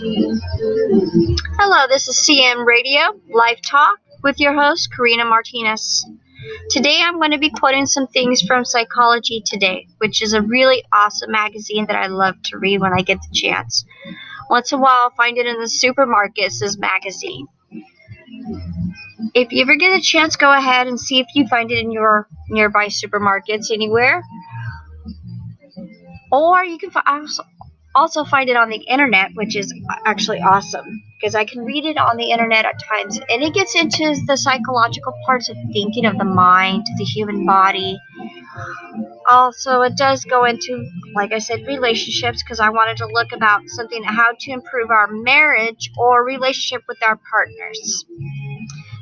Hello, this is CM Radio Live Talk with your host, Karina Martinez. Today I'm going to be quoting some things from Psychology Today, which is a really awesome magazine that I love to read when I get the chance. Once in a while, I'll find it in the supermarkets, this magazine. If you ever get a chance, go ahead and see if you find it in your nearby supermarkets anywhere. Or you can also find it on the internet, which is actually awesome because I can read it on the internet at times. And it gets into the psychological parts of thinking of the mind, the human body. Also, it does go into, like I said, relationships because I wanted to look about something how to improve our marriage or relationship with our partners.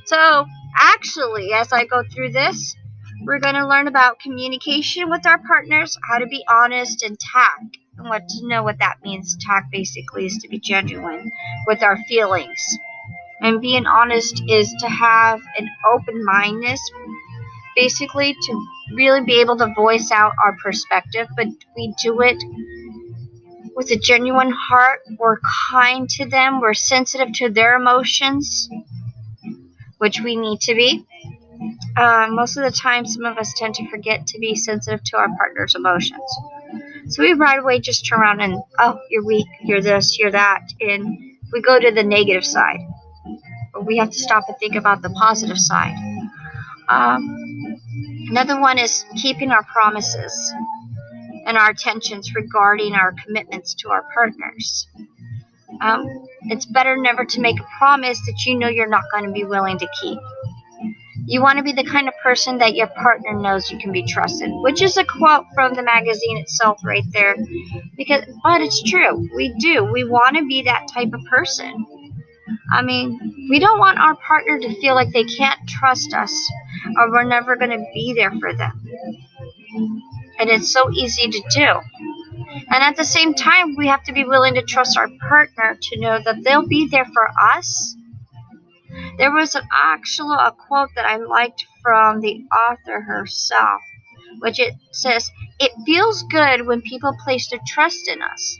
So, actually, as I go through this, we're going to learn about communication with our partners, how to be honest and tact what to know what that means. Talk basically is to be genuine with our feelings. And being honest is to have an open mindedness, basically to really be able to voice out our perspective, but we do it with a genuine heart. We're kind to them, we're sensitive to their emotions, which we need to be. Uh, most of the time, some of us tend to forget to be sensitive to our partner's emotions. So we right away just turn around and, oh, you're weak, you're this, you're that, and we go to the negative side. But we have to stop and think about the positive side. Um, another one is keeping our promises and our attentions regarding our commitments to our partners. Um, it's better never to make a promise that you know you're not going to be willing to keep. You want to be the kind of person that your partner knows you can be trusted, which is a quote from the magazine itself right there. Because but it's true. We do. We want to be that type of person. I mean, we don't want our partner to feel like they can't trust us or we're never going to be there for them. And it's so easy to do. And at the same time, we have to be willing to trust our partner to know that they'll be there for us there was an actual a quote that I liked from the author herself, which it says, "It feels good when people place their trust in us.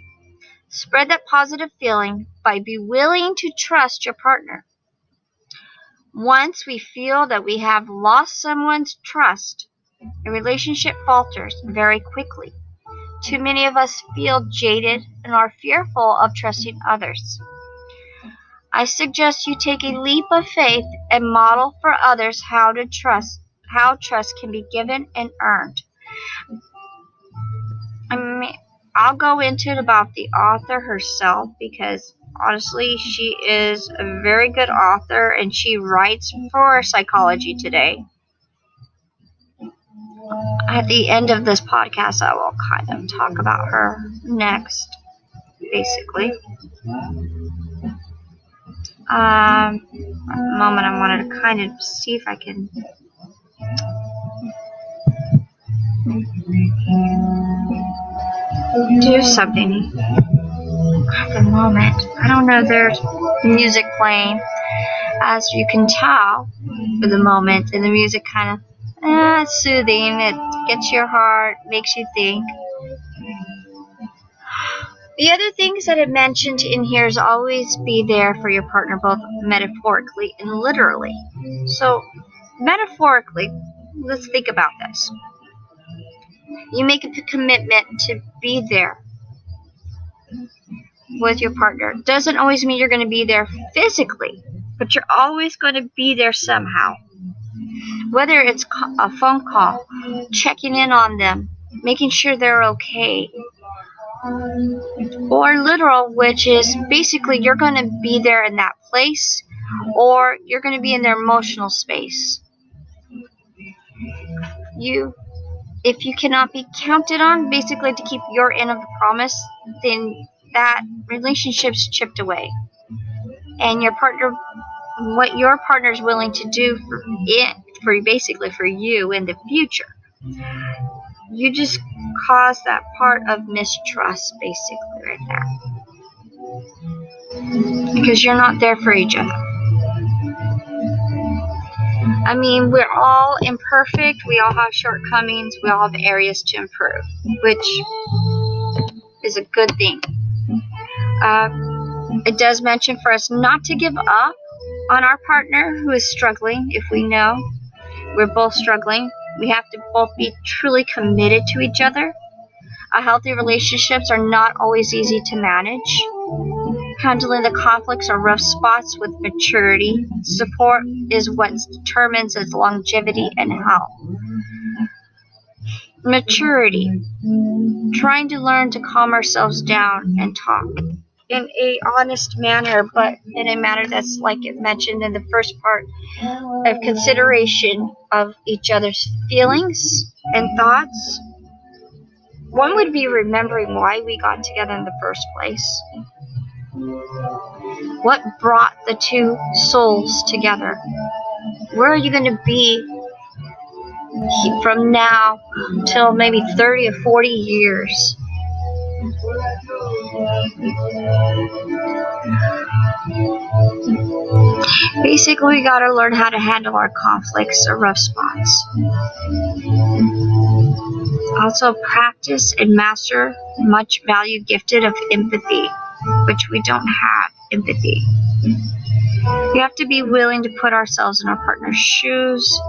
Spread that positive feeling by be willing to trust your partner. Once we feel that we have lost someone's trust, a relationship falters very quickly. Too many of us feel jaded and are fearful of trusting others. I suggest you take a leap of faith and model for others how to trust how trust can be given and earned. I mean, I'll go into it about the author herself because honestly, she is a very good author and she writes for Psychology Today. At the end of this podcast, I will kind of talk about her next, basically. Um, moment, I wanted to kind of see if I can. Do something at the moment. I don't know, there's music playing, as you can tell, for the moment, and the music kind of eh, soothing. It gets your heart, makes you think. The other things that I mentioned in here is always be there for your partner, both metaphorically and literally. So, metaphorically, let's think about this. You make a commitment to be there with your partner. Doesn't always mean you're going to be there physically, but you're always going to be there somehow. Whether it's a phone call, checking in on them, making sure they're okay, Um, or literal, which is basically you're going to be there in that place or you're going to be in their emotional space. You, if you cannot be counted on, basically to keep your end of the promise, then that relationship's chipped away. And your partner, what your partner is willing to do for it, for basically for you in the future you just cause that part of mistrust basically right there. Because you're not there for each other. I mean we're all imperfect. We all have shortcomings. We all have areas to improve which is a good thing. Uh, It does mention for us not to give up on our partner who is struggling if we know. We're both struggling. We have to both be truly committed to each other. A healthy relationships are not always easy to manage. Handling the conflicts or rough spots with maturity. Support is what determines its longevity and health. Maturity. Trying to learn to calm ourselves down and talk in a honest manner, but in a manner that's like it mentioned in the first part of consideration of each other's feelings and thoughts. One would be remembering why we got together in the first place. What brought the two souls together? Where are you going to be from now till maybe 30 or 40 years? Basically, we gotta learn how to handle our conflicts or rough spots. Also, practice and master much value gifted of empathy, which we don't have empathy. We have to be willing to put ourselves in our partner's shoes.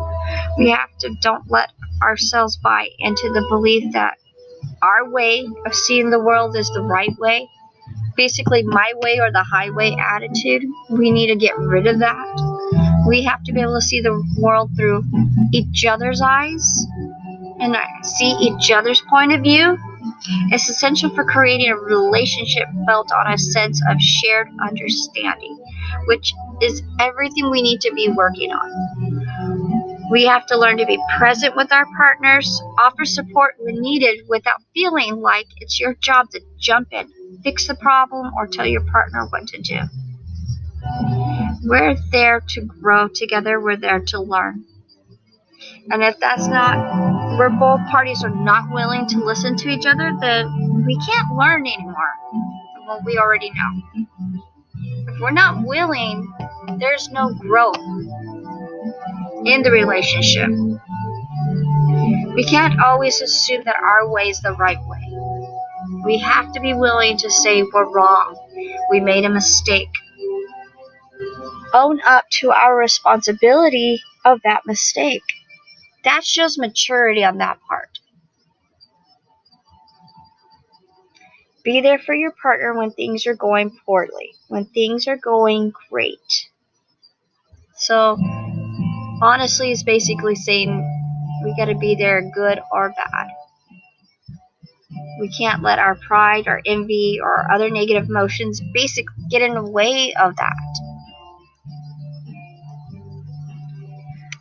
We have to don't let ourselves buy into the belief that our way of seeing the world is the right way. Basically, my way or the highway attitude. We need to get rid of that. We have to be able to see the world through each other's eyes and see each other's point of view. It's essential for creating a relationship built on a sense of shared understanding, which is everything we need to be working on. We have to learn to be present with our partners, offer support when needed without feeling like it's your job to jump in, fix the problem, or tell your partner what to do. We're there to grow together, we're there to learn. And if that's not, where both parties are not willing to listen to each other, then we can't learn anymore from what we already know. If we're not willing, there's no growth in the relationship. We can't always assume that our way is the right way. We have to be willing to say we're wrong. We made a mistake. Own up to our responsibility of that mistake. That shows maturity on that part. Be there for your partner when things are going poorly, when things are going great. So, honestly is basically saying we got to be there good or bad. We can't let our pride, our envy, or other negative emotions basically get in the way of that.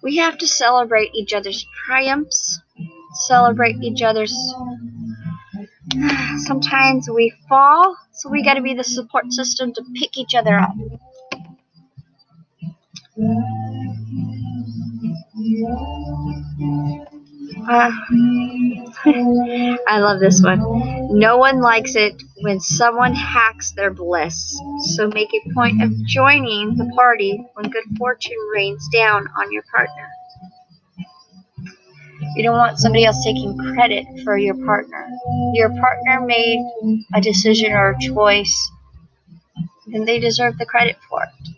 We have to celebrate each other's triumphs, celebrate each other's. Sometimes we fall, so we got to be the support system to pick each other up. Uh, I love this one. No one likes it when someone hacks their bliss. So make a point of joining the party when good fortune rains down on your partner. You don't want somebody else taking credit for your partner. Your partner made a decision or a choice, then they deserve the credit for it.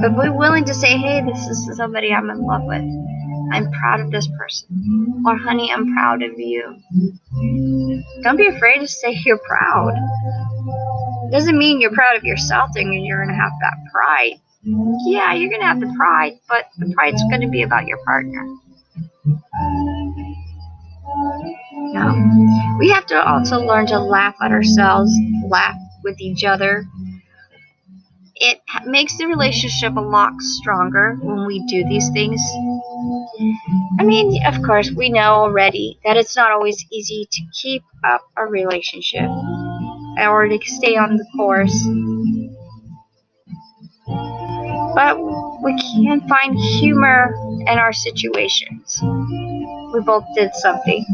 But we're willing to say, hey, this is somebody I'm in love with. I'm proud of this person. Or, honey, I'm proud of you. Don't be afraid to say you're proud. Doesn't mean you're proud of yourself and you're going to have that pride. Yeah, you're going to have the pride, but the pride's going to be about your partner. No. We have to also learn to laugh at ourselves, laugh with each other, it makes the relationship a lot stronger when we do these things. I mean, of course, we know already that it's not always easy to keep up a relationship or to stay on the course. But we can find humor in our situations. We both did something.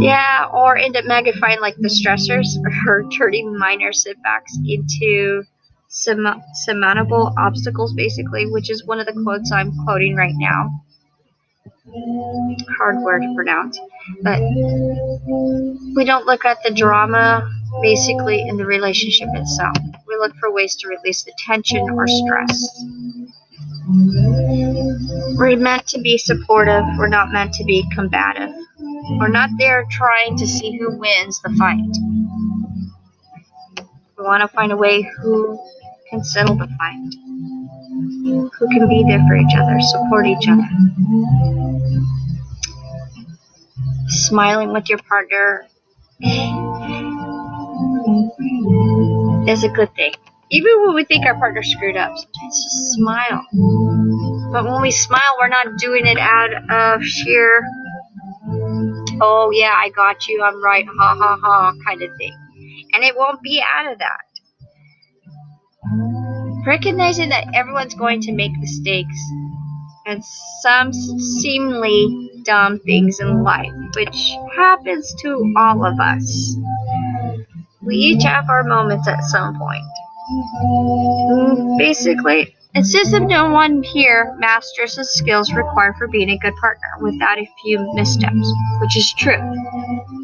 Yeah, or end up magnifying like the stressors or turning minor setbacks into surmountable obstacles, basically, which is one of the quotes I'm quoting right now. Hard word to pronounce. But we don't look at the drama basically in the relationship itself. We look for ways to release the tension or stress. We're meant to be supportive, we're not meant to be combative. We're not there trying to see who wins the fight. We want to find a way who can settle the fight, who can be there for each other, support each other. Smiling with your partner is a good thing. Even when we think our partner screwed up, sometimes just smile. But when we smile, we're not doing it out of sheer, oh yeah, I got you, I'm right, ha ha ha, kind of thing. And it won't be out of that. Recognizing that everyone's going to make mistakes and some seemingly dumb things in life, which happens to all of us. We each have our moments at some point. Basically, it says that no one here masters the skills required for being a good partner without a few missteps, which is true.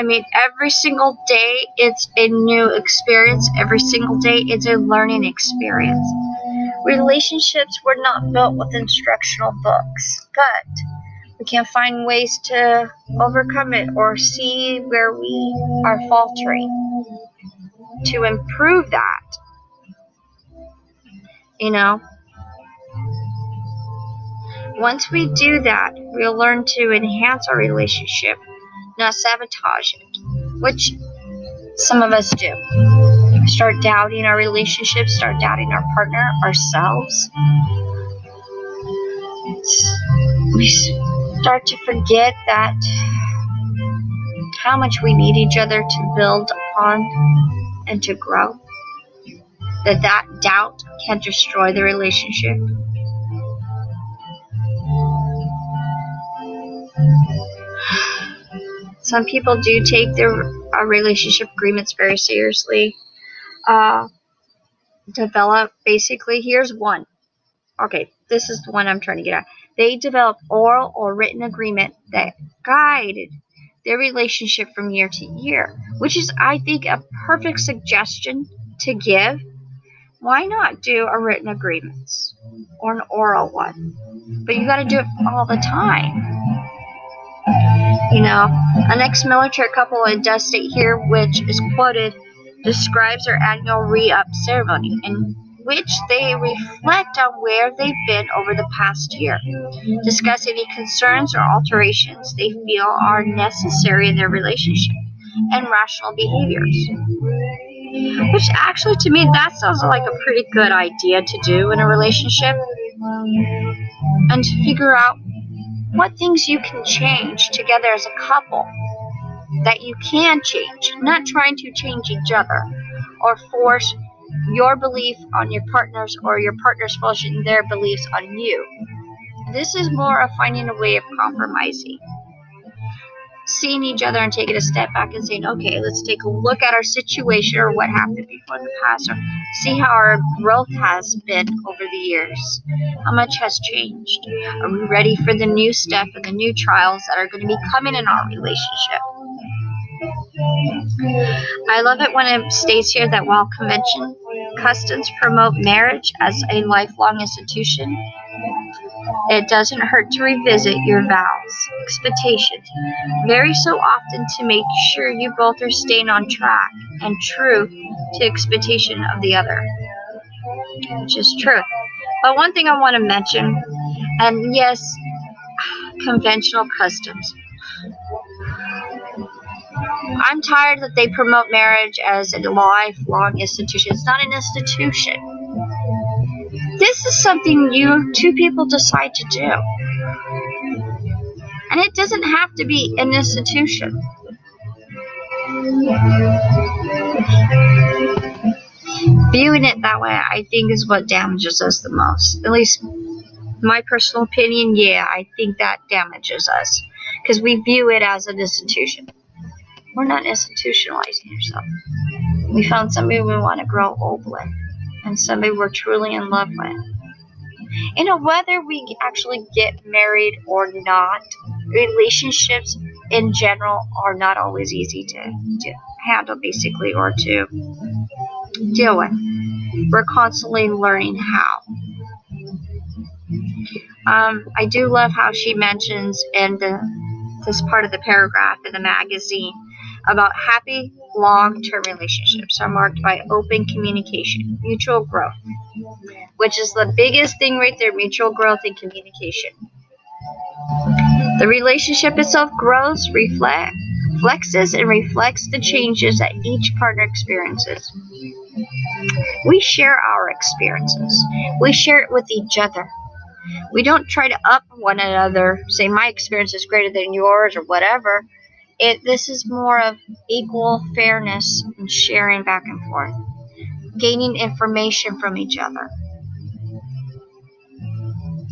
I mean, every single day it's a new experience. Every single day it's a learning experience. Relationships were not built with instructional books, but we can find ways to overcome it or see where we are faltering to improve that. You know? Once we do that, we'll learn to enhance our relationship, not sabotage it, which some of us do. Start doubting our relationship, start doubting our partner, ourselves. We start to forget that how much we need each other to build upon and to grow. That that doubt can destroy the relationship. Some people do take their uh, relationship agreements very seriously. Uh, develop basically, here's one. Okay, this is the one I'm trying to get at. They develop oral or written agreement that guided their relationship from year to year, which is, I think, a perfect suggestion to give. Why not do a written agreements or an oral one? But you got to do it all the time. You know, an ex military couple, it does state here, which is quoted, describes their annual re up ceremony in which they reflect on where they've been over the past year, discuss any concerns or alterations they feel are necessary in their relationship, and rational behaviors. Which actually, to me, that sounds like a pretty good idea to do in a relationship. And to figure out what things you can change together as a couple that you can change, not trying to change each other or force your belief on your partners or your partners forcing their beliefs on you. This is more of finding a way of compromising. Seeing each other and taking a step back and saying, okay, let's take a look at our situation or what happened before in the past, or see how our growth has been over the years. How much has changed? Are we ready for the new step and the new trials that are going to be coming in our relationship? I love it when it states here that while convention customs promote marriage as a lifelong institution, it doesn't hurt to revisit your vows, expectations, very so often to make sure you both are staying on track and true to expectation of the other, which is true. But one thing I want to mention, and yes, conventional customs. I'm tired that they promote marriage as a lifelong institution. It's not an institution. This is something you two people decide to do. And it doesn't have to be an institution. Viewing it that way, I think, is what damages us the most. At least, my personal opinion, yeah, I think that damages us. Because we view it as an institution. We're not institutionalizing ourselves. We found somebody we want to grow old with, and somebody we're truly in love with. You know, whether we actually get married or not, relationships in general are not always easy to, to handle, basically, or to deal with. We're constantly learning how. Um, I do love how she mentions in the, this part of the paragraph in the magazine about happy long-term relationships are marked by open communication, mutual growth, which is the biggest thing right there, mutual growth and communication. The relationship itself grows, reflect, flexes, and reflects the changes that each partner experiences. We share our experiences. We share it with each other. We don't try to up one another, say my experience is greater than yours or whatever. It this is more of equal fairness and sharing back and forth, gaining information from each other,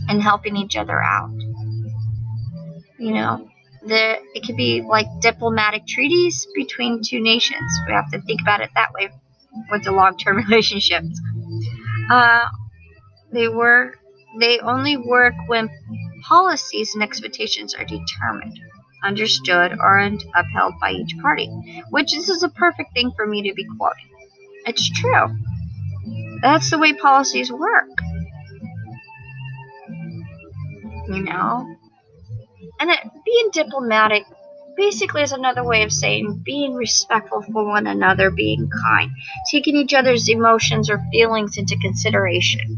and helping each other out. You know, there it could be like diplomatic treaties between two nations. We have to think about it that way with the long-term relationships. Uh, they were they only work when policies and expectations are determined, understood, or upheld by each party. Which this is a perfect thing for me to be quoting. It's true. That's the way policies work. You know? And it, being diplomatic basically is another way of saying being respectful for one another, being kind, taking each other's emotions or feelings into consideration.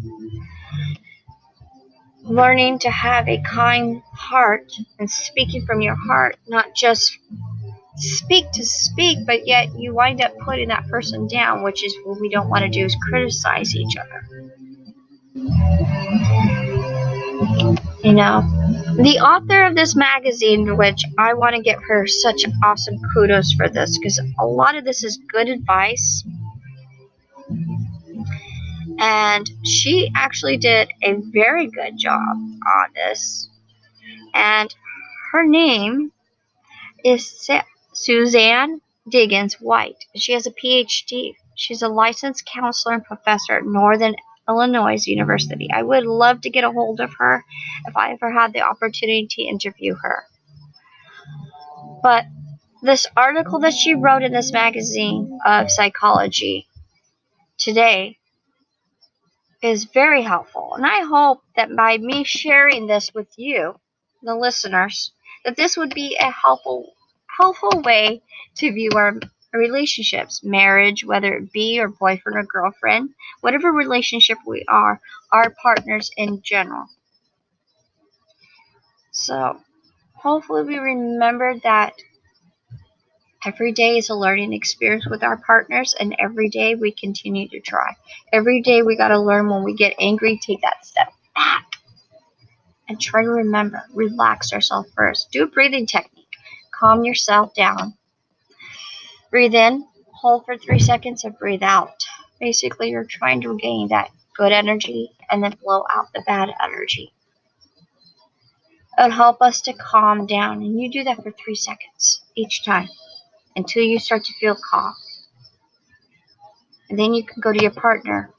Learning to have a kind heart and speaking from your heart, not just speak to speak, but yet you wind up putting that person down, which is what we don't want to do is criticize each other. You know, the author of this magazine, which I want to give her such awesome kudos for this, because a lot of this is good advice. And she actually did a very good job on this. And her name is Suzanne Degges-White. She has a PhD. She's a licensed counselor and professor at Northern Illinois University. I would love to get a hold of her if I ever had the opportunity to interview her. But this article that she wrote in this magazine of psychology today is very helpful. And I hope that by me sharing this with you, the listeners, that this would be a helpful helpful way to view our relationships, marriage, whether it be or boyfriend or girlfriend, whatever relationship we are, our partners in general. So, hopefully, we remember that every day is a learning experience with our partners, and every day we continue to try. Every day we got to learn when we get angry, take that step back and try to remember, relax yourself first. Do a breathing technique. Calm yourself down Breathe in, hold for three seconds, and breathe out. Basically, you're trying to gain that good energy and then blow out the bad energy. It'll help us to calm down, and you do that for three seconds each time until you start to feel calm. And then you can go to your partner,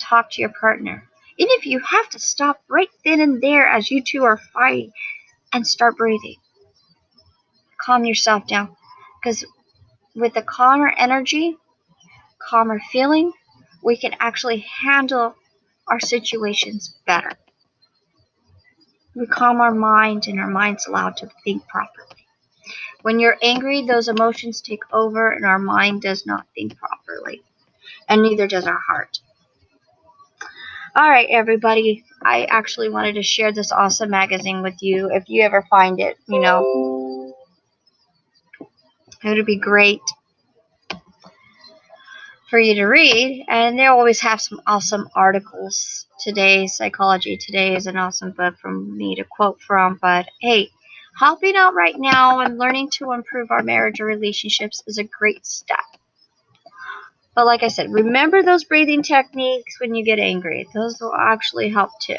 talk to your partner. Even if you have to stop right then and there as you two are fighting and start breathing. Calm yourself down. Because with a calmer energy, calmer feeling, we can actually handle our situations better. We calm our mind, and our mind's allowed to think properly. When you're angry, those emotions take over, and our mind does not think properly, and neither does our heart. All right, everybody. I actually wanted to share this awesome magazine with you. If you ever find it, you know, it would be great for you to read. And they always have some awesome articles. Today, Psychology Today is an awesome book from me to quote from. But hey, helping out right now and learning to improve our marriage or relationships is a great step. But like I said, remember those breathing techniques when you get angry. Those will actually help too.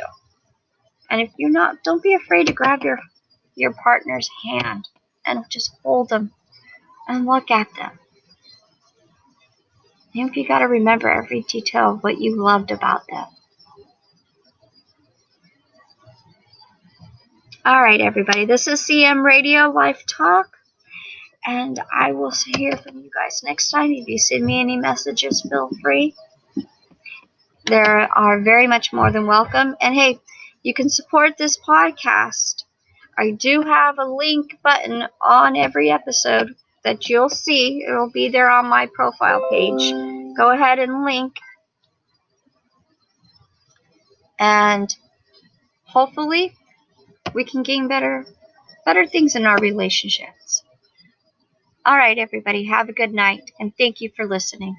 And if you're not, don't be afraid to grab your your partner's hand and just hold them and look at them. I think you gotta remember every detail of what you loved about them. All right, everybody. This is CM Radio Life Talk. And I will hear from you guys next time. If you send me any messages, feel free. There are very much more than welcome. And hey, you can support this podcast. I do have a link button on every episode that you'll see. It will be there on my profile page. Go ahead and link. And hopefully we can gain better better things in our relationships. All right, everybody, have a good night and thank you for listening.